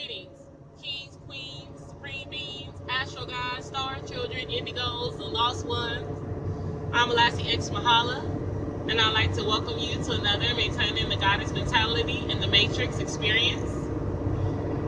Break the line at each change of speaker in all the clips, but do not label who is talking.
Greetings, kings, queens, supreme beings, astro gods, star children, indigos, the lost ones. I'm Alassi X Mahala, and I'd like to welcome you to another Maintaining the Goddess Mentality in the Matrix experience.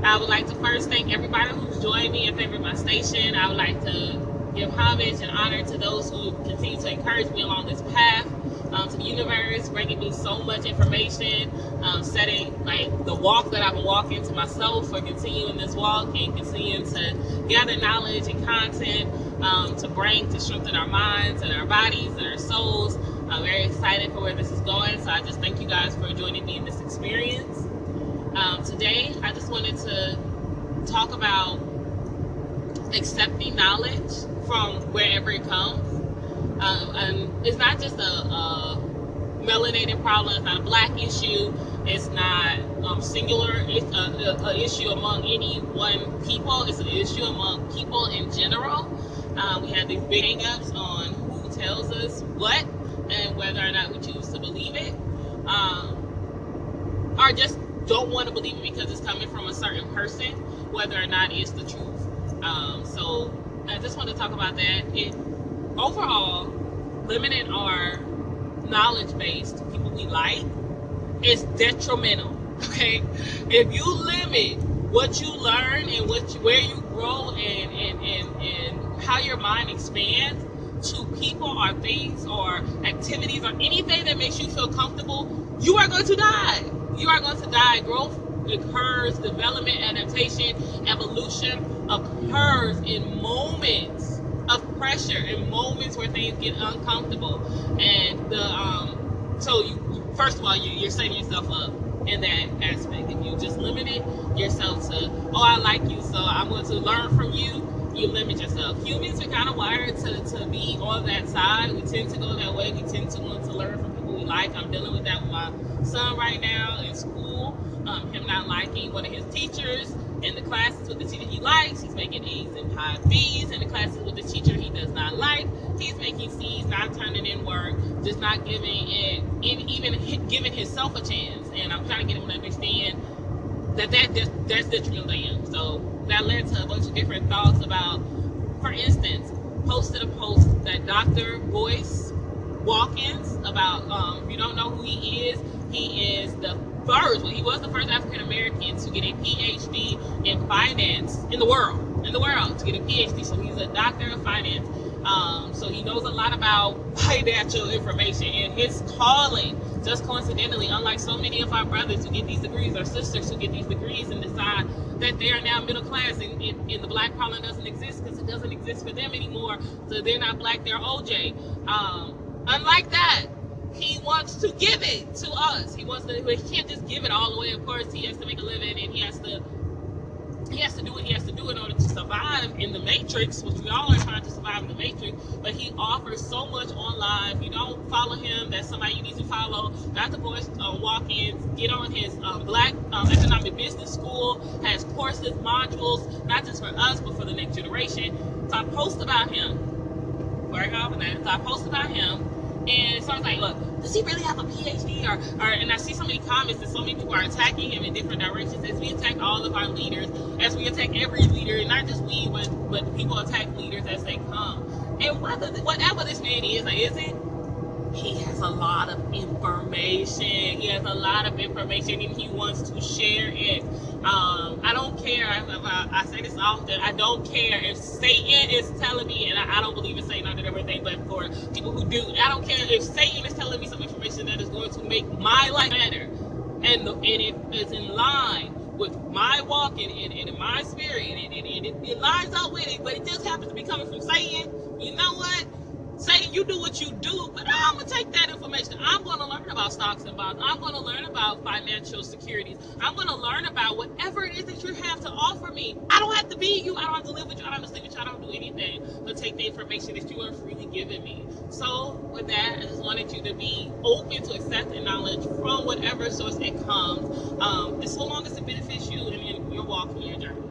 I would like to first thank everybody who's joined me and favored my station. I would like to give homage and honor to those who continue to encourage me along this path um, to the universe, bringing me so much information, um, setting like the walk that I've been walking to myself for continuing this walk and continuing to gather knowledge and content um, to bring to strengthen our minds and our bodies and our souls. I'm very excited for where this is going, so I just thank you guys for joining me in this experience. Um, today, I just wanted to talk about accepting knowledge from wherever it comes um, it's not just a, a, melanated problem. It's not a black issue. It's not um, singular. It's an issue among any one people. It's an issue among people in general. Uh, we have these big hang-ups on who tells us what and whether or not we choose to believe it. Um, or just don't want to believe it because it's coming from a certain person, whether or not it's the truth. Um, so I just want to talk about that. It overall, limiting our knowledge base to people we like is detrimental. Okay, if you limit what you learn and what you, where you grow and, and, and, and how your mind expands to people or things or activities or anything that makes you feel comfortable, you are going to die. You are going to die. Growth occurs, development, adaptation, evolution occurs in moments of pressure in moments where things get uncomfortable. And the um, so you first of all you, you're setting yourself up in that aspect. If you just limit it yourself to, oh, I like you, so I'm going to learn from you. You limit yourself. Humans are kind of wired to, to be on that side. We tend to go that way. We tend to want to learn from people we like. I'm dealing with that with my son right now in school. Um, him not liking one of his teachers in the classes with the teacher he likes, he's making A's and high B's. In the classes with the teacher he does not like, he's making C's, not turning in work, just not giving it, even giving himself a chance. And I'm trying to get him to understand that, that that's detrimental to him. So that led to a bunch of different thoughts about, for instance, posted a post that Dr. Boyce Watkins about, um, if you don't know who he is, he is the first, well, he was the first African American to get a PhD in finance in the world, in the world, to get a PhD. So he's a doctor of finance. Um, so he knows a lot about financial information and his calling, just coincidentally, unlike so many of our brothers who get these degrees or sisters who get these degrees and decide that they are now middle class and, and, and the black problem doesn't exist because it doesn't exist for them anymore. So they're not black, they're OJ. Um, unlike that, he wants to give it to us. He wants to. He can't just give it all away. Of course, he has to make a living, and he has to. He has to do what he has to do in order to survive in the matrix, which we all are trying to survive in the matrix. But he offers so much online. If you don't follow him, that's somebody you need to follow. Dr. Boyce uh, Watkins, get on his um, Black um, Economic Business School, has courses, modules, not just for us, but for the next generation. So I post about him. Work off that. So I post about him and so I was like, look, does he really have a PhD? Or, or and I see so many comments that so many people are attacking him in different directions as we attack all of our leaders, as we attack every leader, and not just we, but but people attack leaders as they come. And whether whatever this man is, like, is it he has a lot of information. He has a lot of information and he wants to share it. Um, I don't care. I, I, I, say this often. I don't care if Satan is telling me, and I, I don't believe in Satan under everything, but for people who do, I don't care if Satan is telling me some information that is going to make my life better. And, and if it's in line with my walk and, and, and my spirit, and, and, and it, it lines up with it, but it just happens to be coming from Satan, you know what? You do what you do, but I'm gonna take that information. I'm gonna learn about stocks and bonds. I'm gonna learn about financial securities. I'm gonna learn about whatever it is that you have to offer me. I don't have to be you. I don't have to live with you. I don't have to sleep with you. I don't do anything but take the information that you are freely giving me. So with that, I just wanted you to be open to accepting knowledge from whatever source it comes, um, as so long as it benefits you and your walk and your journey.